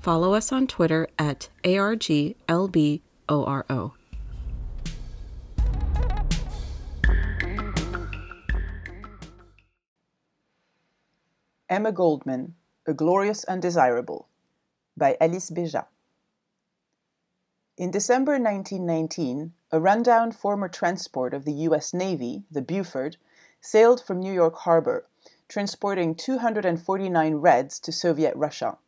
follow us on Twitter at ARGLBORO. Emma Goldman, A Glorious Undesirable by Alice Béja. In December 1919, a rundown former transport of the U.S. Navy, the Buford, sailed from New York Harbor, transporting 249 Reds to Soviet Russia.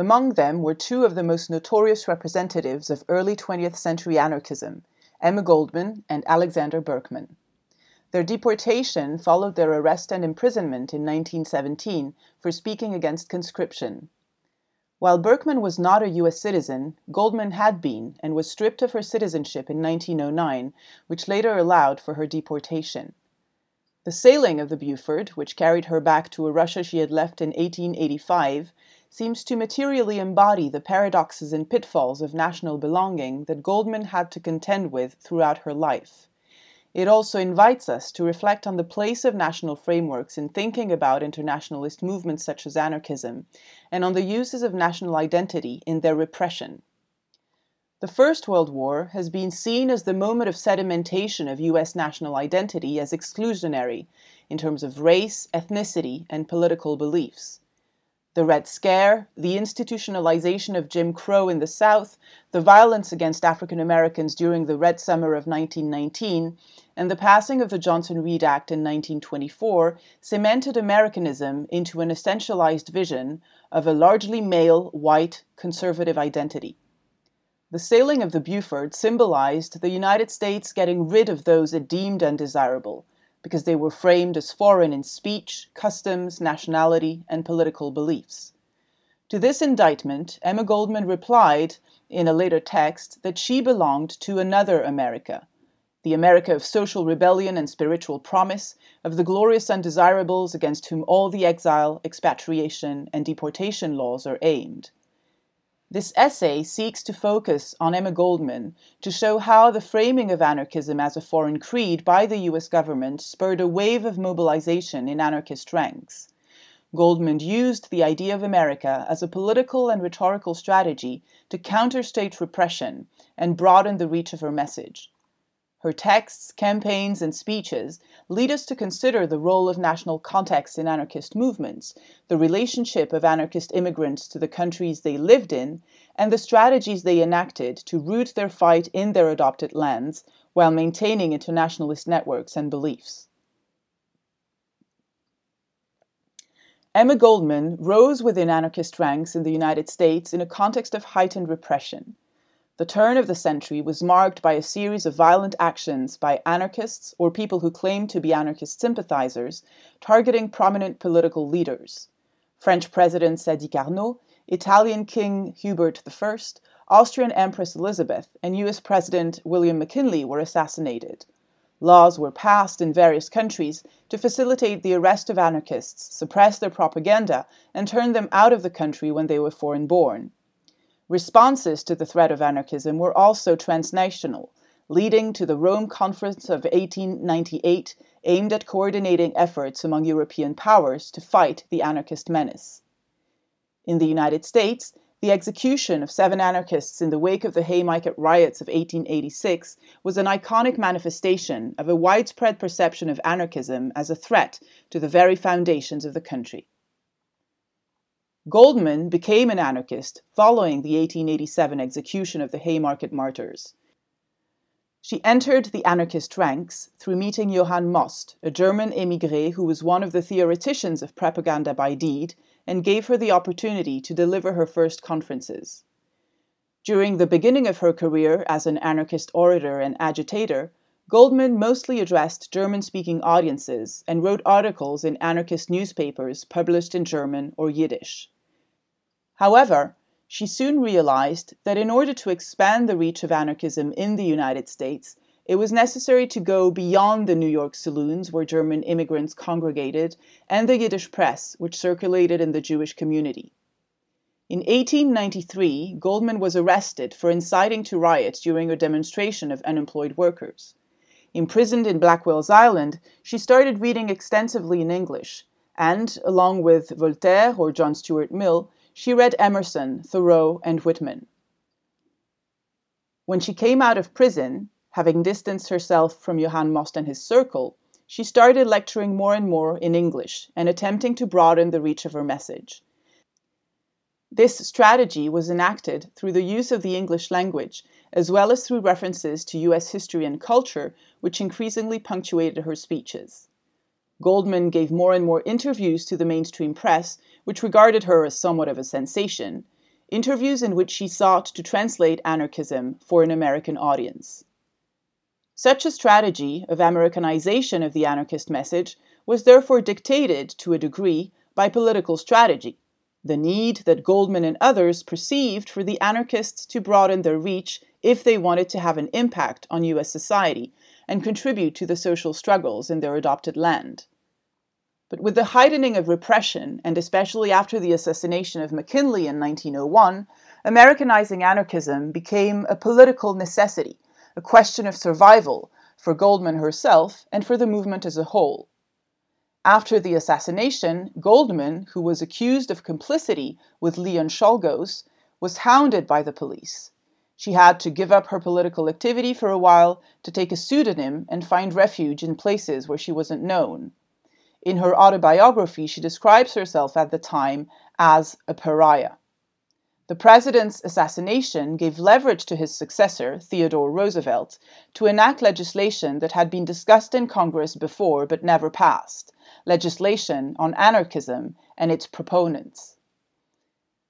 Among them were two of the most notorious representatives of early 20th century anarchism, Emma Goldman and Alexander Berkman. Their deportation followed their arrest and imprisonment in 1917 for speaking against conscription. While Berkman was not a U.S. citizen, Goldman had been and was stripped of her citizenship in 1909, which later allowed for her deportation. The sailing of the Buford, which carried her back to a Russia she had left in 1885, seems to materially embody the paradoxes and pitfalls of national belonging that Goldman had to contend with throughout her life. It also invites us to reflect on the place of national frameworks in thinking about internationalist movements such as anarchism, and on the uses of national identity in their repression. The First World War has been seen as the moment of sedimentation of US national identity as exclusionary in terms of race, ethnicity, and political beliefs the Red Scare, the institutionalization of Jim Crow in the South, the violence against African Americans during the Red Summer of 1919, and the passing of the Johnson Reed Act in 1924 cemented Americanism into an essentialized vision of a largely male, white, conservative identity. The sailing of the Buford symbolized the United States getting rid of those it deemed undesirable because they were framed as foreign in speech, customs, nationality, and political beliefs. To this indictment, Emma Goldman replied in a later text that she belonged to another America, the America of social rebellion and spiritual promise, of the glorious undesirables against whom all the exile, expatriation, and deportation laws are aimed. This essay seeks to focus on Emma Goldman to show how the framing of anarchism as a foreign creed by the US government spurred a wave of mobilization in anarchist ranks. Goldman used the idea of America as a political and rhetorical strategy to counter state repression and broaden the reach of her message. Her texts, campaigns, and speeches lead us to consider the role of national context in anarchist movements, the relationship of anarchist immigrants to the countries they lived in, and the strategies they enacted to root their fight in their adopted lands while maintaining internationalist networks and beliefs. Emma Goldman rose within anarchist ranks in the United States in a context of heightened repression. The turn of the century was marked by a series of violent actions by anarchists or people who claimed to be anarchist sympathizers targeting prominent political leaders. French President Sadi Carnot, Italian King Hubert I, Austrian Empress Elizabeth, and US President William McKinley were assassinated. Laws were passed in various countries to facilitate the arrest of anarchists, suppress their propaganda, and turn them out of the country when they were foreign born. Responses to the threat of anarchism were also transnational, leading to the Rome Conference of 1898 aimed at coordinating efforts among European powers to fight the anarchist menace. In the United States, the execution of seven anarchists in the wake of the Haymarket riots of 1886 was an iconic manifestation of a widespread perception of anarchism as a threat to the very foundations of the country. Goldman became an anarchist following the 1887 execution of the Haymarket martyrs. She entered the anarchist ranks through meeting Johann Most, a German émigré who was one of the theoreticians of propaganda by deed and gave her the opportunity to deliver her first conferences. During the beginning of her career as an anarchist orator and agitator, Goldman mostly addressed German speaking audiences and wrote articles in anarchist newspapers published in German or Yiddish. However, she soon realized that in order to expand the reach of anarchism in the United States, it was necessary to go beyond the New York saloons where German immigrants congregated and the Yiddish press, which circulated in the Jewish community. In 1893, Goldman was arrested for inciting to riots during a demonstration of unemployed workers. Imprisoned in Blackwell's Island, she started reading extensively in English, and, along with Voltaire or John Stuart Mill, she read Emerson, Thoreau, and Whitman. When she came out of prison, having distanced herself from Johann Most and his circle, she started lecturing more and more in English and attempting to broaden the reach of her message. This strategy was enacted through the use of the English language, as well as through references to US history and culture, which increasingly punctuated her speeches. Goldman gave more and more interviews to the mainstream press, which regarded her as somewhat of a sensation, interviews in which she sought to translate anarchism for an American audience. Such a strategy of Americanization of the anarchist message was therefore dictated, to a degree, by political strategy, the need that Goldman and others perceived for the anarchists to broaden their reach if they wanted to have an impact on US society and contribute to the social struggles in their adopted land. But with the heightening of repression, and especially after the assassination of McKinley in 1901, Americanizing anarchism became a political necessity, a question of survival for Goldman herself and for the movement as a whole. After the assassination, Goldman, who was accused of complicity with Leon Czolgosz, was hounded by the police. She had to give up her political activity for a while to take a pseudonym and find refuge in places where she wasn't known. In her autobiography, she describes herself at the time as a pariah. The president's assassination gave leverage to his successor, Theodore Roosevelt, to enact legislation that had been discussed in Congress before but never passed legislation on anarchism and its proponents.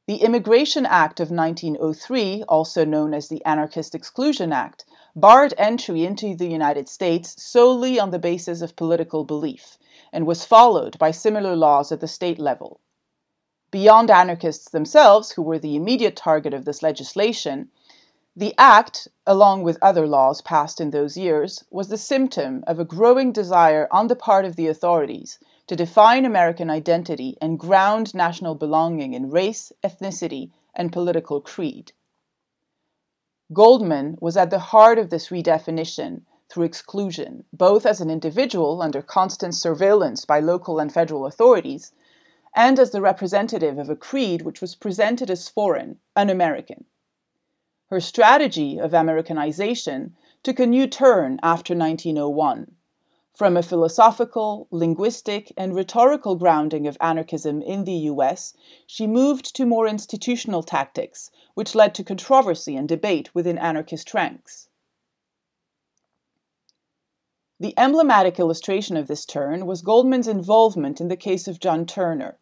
The Immigration Act of 1903, also known as the Anarchist Exclusion Act, barred entry into the United States solely on the basis of political belief and was followed by similar laws at the state level. Beyond anarchists themselves, who were the immediate target of this legislation, the Act, along with other laws passed in those years, was the symptom of a growing desire on the part of the authorities to define American identity and ground national belonging in race, ethnicity, and political creed. Goldman was at the heart of this redefinition through exclusion, both as an individual under constant surveillance by local and federal authorities, and as the representative of a creed which was presented as foreign, un American. Her strategy of Americanization took a new turn after 1901 from a philosophical, linguistic, and rhetorical grounding of anarchism in the US, she moved to more institutional tactics, which led to controversy and debate within anarchist ranks. The emblematic illustration of this turn was Goldman's involvement in the case of John Turner.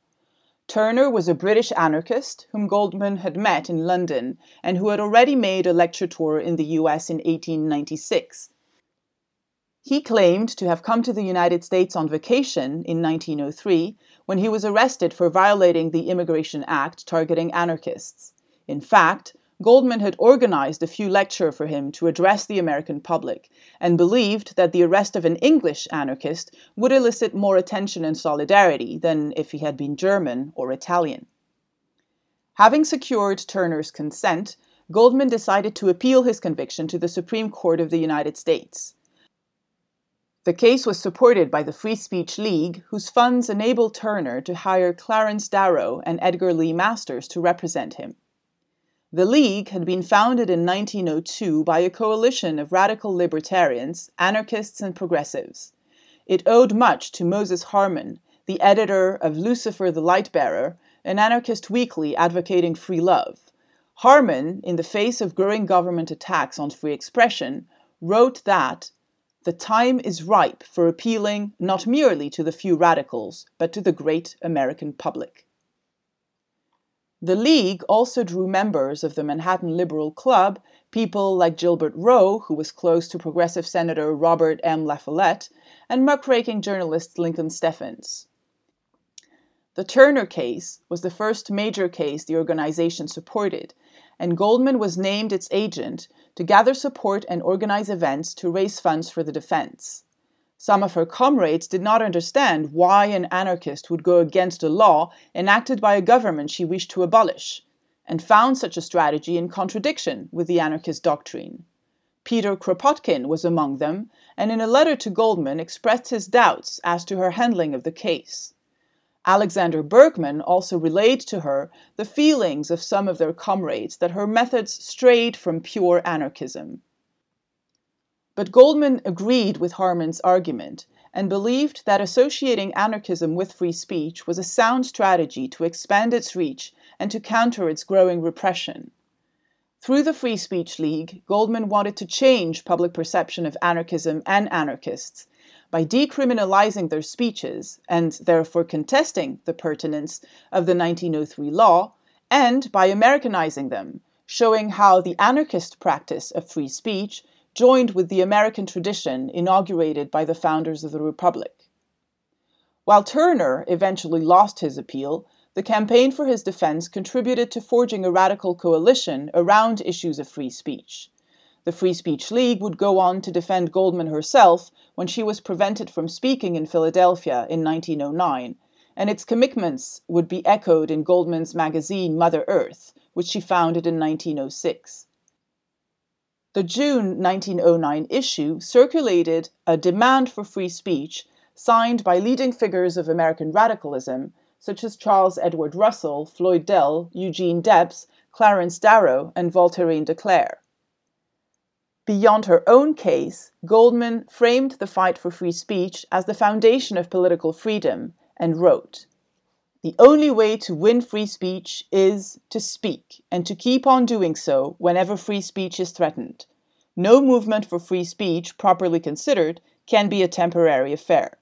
Turner was a British anarchist whom Goldman had met in London and who had already made a lecture tour in the US in 1896 he claimed to have come to the United States on vacation in 1903 when he was arrested for violating the Immigration Act targeting anarchists. In fact, Goldman had organized a few lectures for him to address the American public and believed that the arrest of an English anarchist would elicit more attention and solidarity than if he had been German or Italian. Having secured Turner's consent, Goldman decided to appeal his conviction to the Supreme Court of the United States. The case was supported by the Free Speech League, whose funds enabled Turner to hire Clarence Darrow and Edgar Lee Masters to represent him. The League had been founded in 1902 by a coalition of radical libertarians, anarchists, and progressives. It owed much to Moses Harman, the editor of Lucifer the Lightbearer, an anarchist weekly advocating free love. Harman, in the face of growing government attacks on free expression, wrote that the time is ripe for appealing not merely to the few radicals, but to the great American public. The League also drew members of the Manhattan Liberal Club, people like Gilbert Roe, who was close to progressive Senator Robert M. La Follette, and muckraking journalist Lincoln Steffens. The Turner case was the first major case the organization supported, and Goldman was named its agent to gather support and organize events to raise funds for the defense. Some of her comrades did not understand why an anarchist would go against a law enacted by a government she wished to abolish, and found such a strategy in contradiction with the anarchist doctrine. Peter Kropotkin was among them, and in a letter to Goldman expressed his doubts as to her handling of the case. Alexander Berkman also relayed to her the feelings of some of their comrades that her methods strayed from pure anarchism. But Goldman agreed with Harman's argument and believed that associating anarchism with free speech was a sound strategy to expand its reach and to counter its growing repression. Through the Free Speech League, Goldman wanted to change public perception of anarchism and anarchists by decriminalizing their speeches and therefore contesting the pertinence of the 1903 law, and by Americanizing them, showing how the anarchist practice of free speech joined with the American tradition inaugurated by the founders of the Republic. While Turner eventually lost his appeal, the campaign for his defense contributed to forging a radical coalition around issues of free speech. The Free Speech League would go on to defend Goldman herself when she was prevented from speaking in Philadelphia in 1909, and its commitments would be echoed in Goldman's magazine Mother Earth, which she founded in 1906. The June 1909 issue circulated a demand for free speech signed by leading figures of American radicalism such as Charles Edward Russell, Floyd Dell, Eugene Debs, Clarence Darrow, and Voltairine de Cleyre. Beyond her own case, Goldman framed the fight for free speech as the foundation of political freedom and wrote, The only way to win free speech is to speak, and to keep on doing so whenever free speech is threatened. No movement for free speech, properly considered, can be a temporary affair.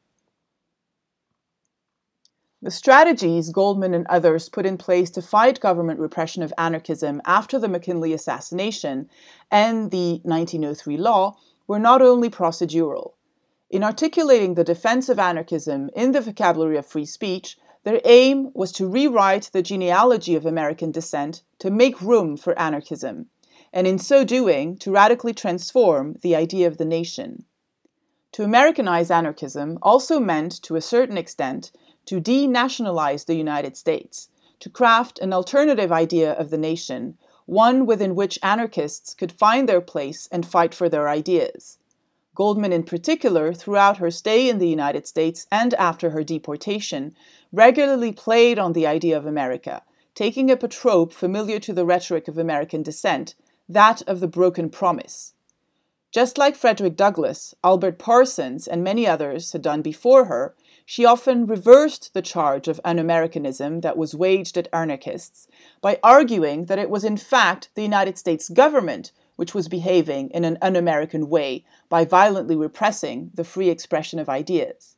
The strategies Goldman and others put in place to fight government repression of anarchism after the McKinley assassination and the 1903 law were not only procedural. In articulating the defense of anarchism in the vocabulary of free speech, their aim was to rewrite the genealogy of American descent to make room for anarchism, and in so doing, to radically transform the idea of the nation. To Americanize anarchism also meant, to a certain extent, to denationalize the United States, to craft an alternative idea of the nation, one within which anarchists could find their place and fight for their ideas. Goldman, in particular, throughout her stay in the United States and after her deportation, regularly played on the idea of America, taking up a trope familiar to the rhetoric of American dissent, that of the broken promise. Just like Frederick Douglass, Albert Parsons, and many others had done before her, she often reversed the charge of un Americanism that was waged at anarchists by arguing that it was in fact the United States government which was behaving in an un American way by violently repressing the free expression of ideas.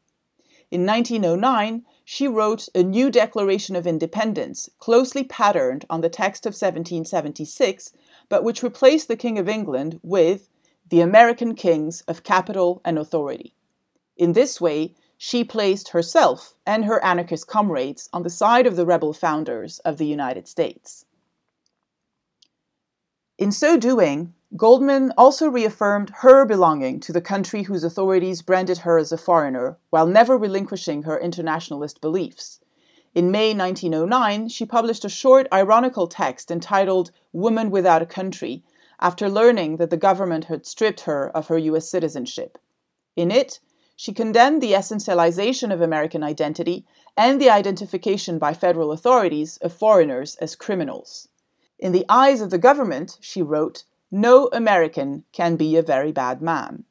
In 1909, she wrote a new Declaration of Independence, closely patterned on the text of 1776, but which replaced the King of England with the American kings of capital and authority. In this way, she placed herself and her anarchist comrades on the side of the rebel founders of the United States. In so doing, Goldman also reaffirmed her belonging to the country whose authorities branded her as a foreigner, while never relinquishing her internationalist beliefs. In May 1909, she published a short, ironical text entitled Woman Without a Country, after learning that the government had stripped her of her U.S. citizenship. In it, she condemned the essentialization of American identity and the identification by federal authorities of foreigners as criminals. In the eyes of the government, she wrote, no American can be a very bad man.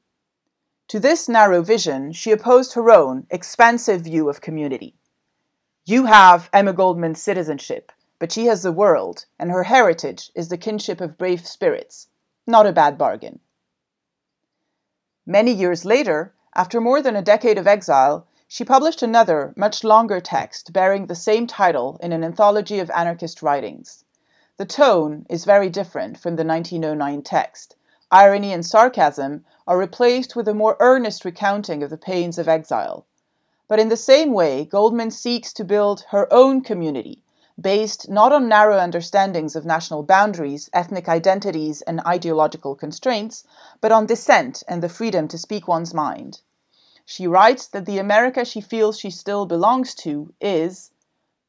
To this narrow vision, she opposed her own expansive view of community. You have Emma Goldman's citizenship, but she has the world, and her heritage is the kinship of brave spirits. Not a bad bargain. Many years later, after more than a decade of exile, she published another, much longer text bearing the same title in an anthology of anarchist writings. The tone is very different from the 1909 text. Irony and sarcasm are replaced with a more earnest recounting of the pains of exile. But in the same way, Goldman seeks to build her own community, based not on narrow understandings of national boundaries, ethnic identities, and ideological constraints, but on dissent and the freedom to speak one's mind. She writes that the America she feels she still belongs to is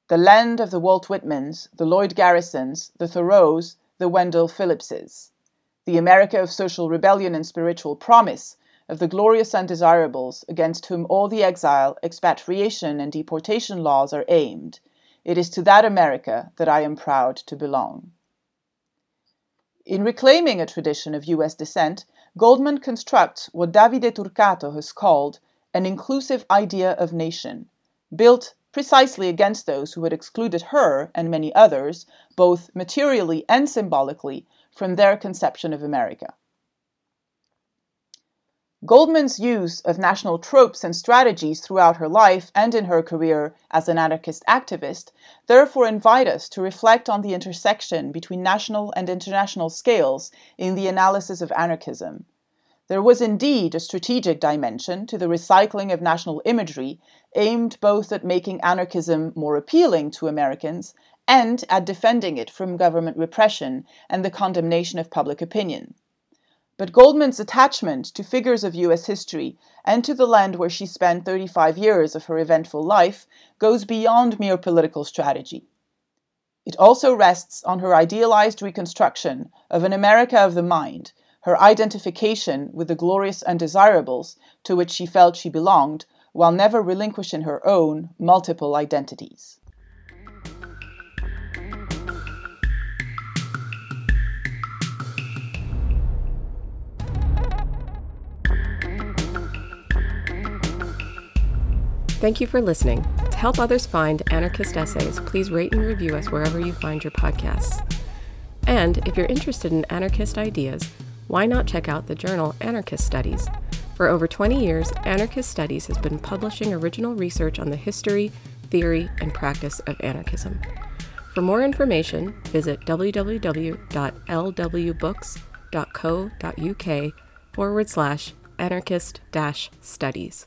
the land of the Walt Whitmans, the Lloyd Garrisons, the Thoreaus, the Wendell Phillipses, the America of social rebellion and spiritual promise, of the glorious undesirables against whom all the exile, expatriation, and deportation laws are aimed. It is to that America that I am proud to belong. In reclaiming a tradition of US dissent, Goldman constructs what Davide Turcato has called an inclusive idea of nation, built precisely against those who had excluded her and many others, both materially and symbolically, from their conception of America. Goldman's use of national tropes and strategies throughout her life and in her career as an anarchist activist therefore invite us to reflect on the intersection between national and international scales in the analysis of anarchism there was indeed a strategic dimension to the recycling of national imagery aimed both at making anarchism more appealing to Americans and at defending it from government repression and the condemnation of public opinion. But Goldman's attachment to figures of US history and to the land where she spent 35 years of her eventful life goes beyond mere political strategy. It also rests on her idealized reconstruction of an America of the mind her identification with the glorious undesirables to which she felt she belonged, while never relinquishing her own multiple identities. Thank you for listening. To help others find anarchist essays, please rate and review us wherever you find your podcasts. And if you're interested in anarchist ideas, why not check out the journal Anarchist Studies? For over 20 years, Anarchist Studies has been publishing original research on the history, theory, and practice of anarchism. For more information, visit www.lwbooks.co.uk forward slash anarchist studies.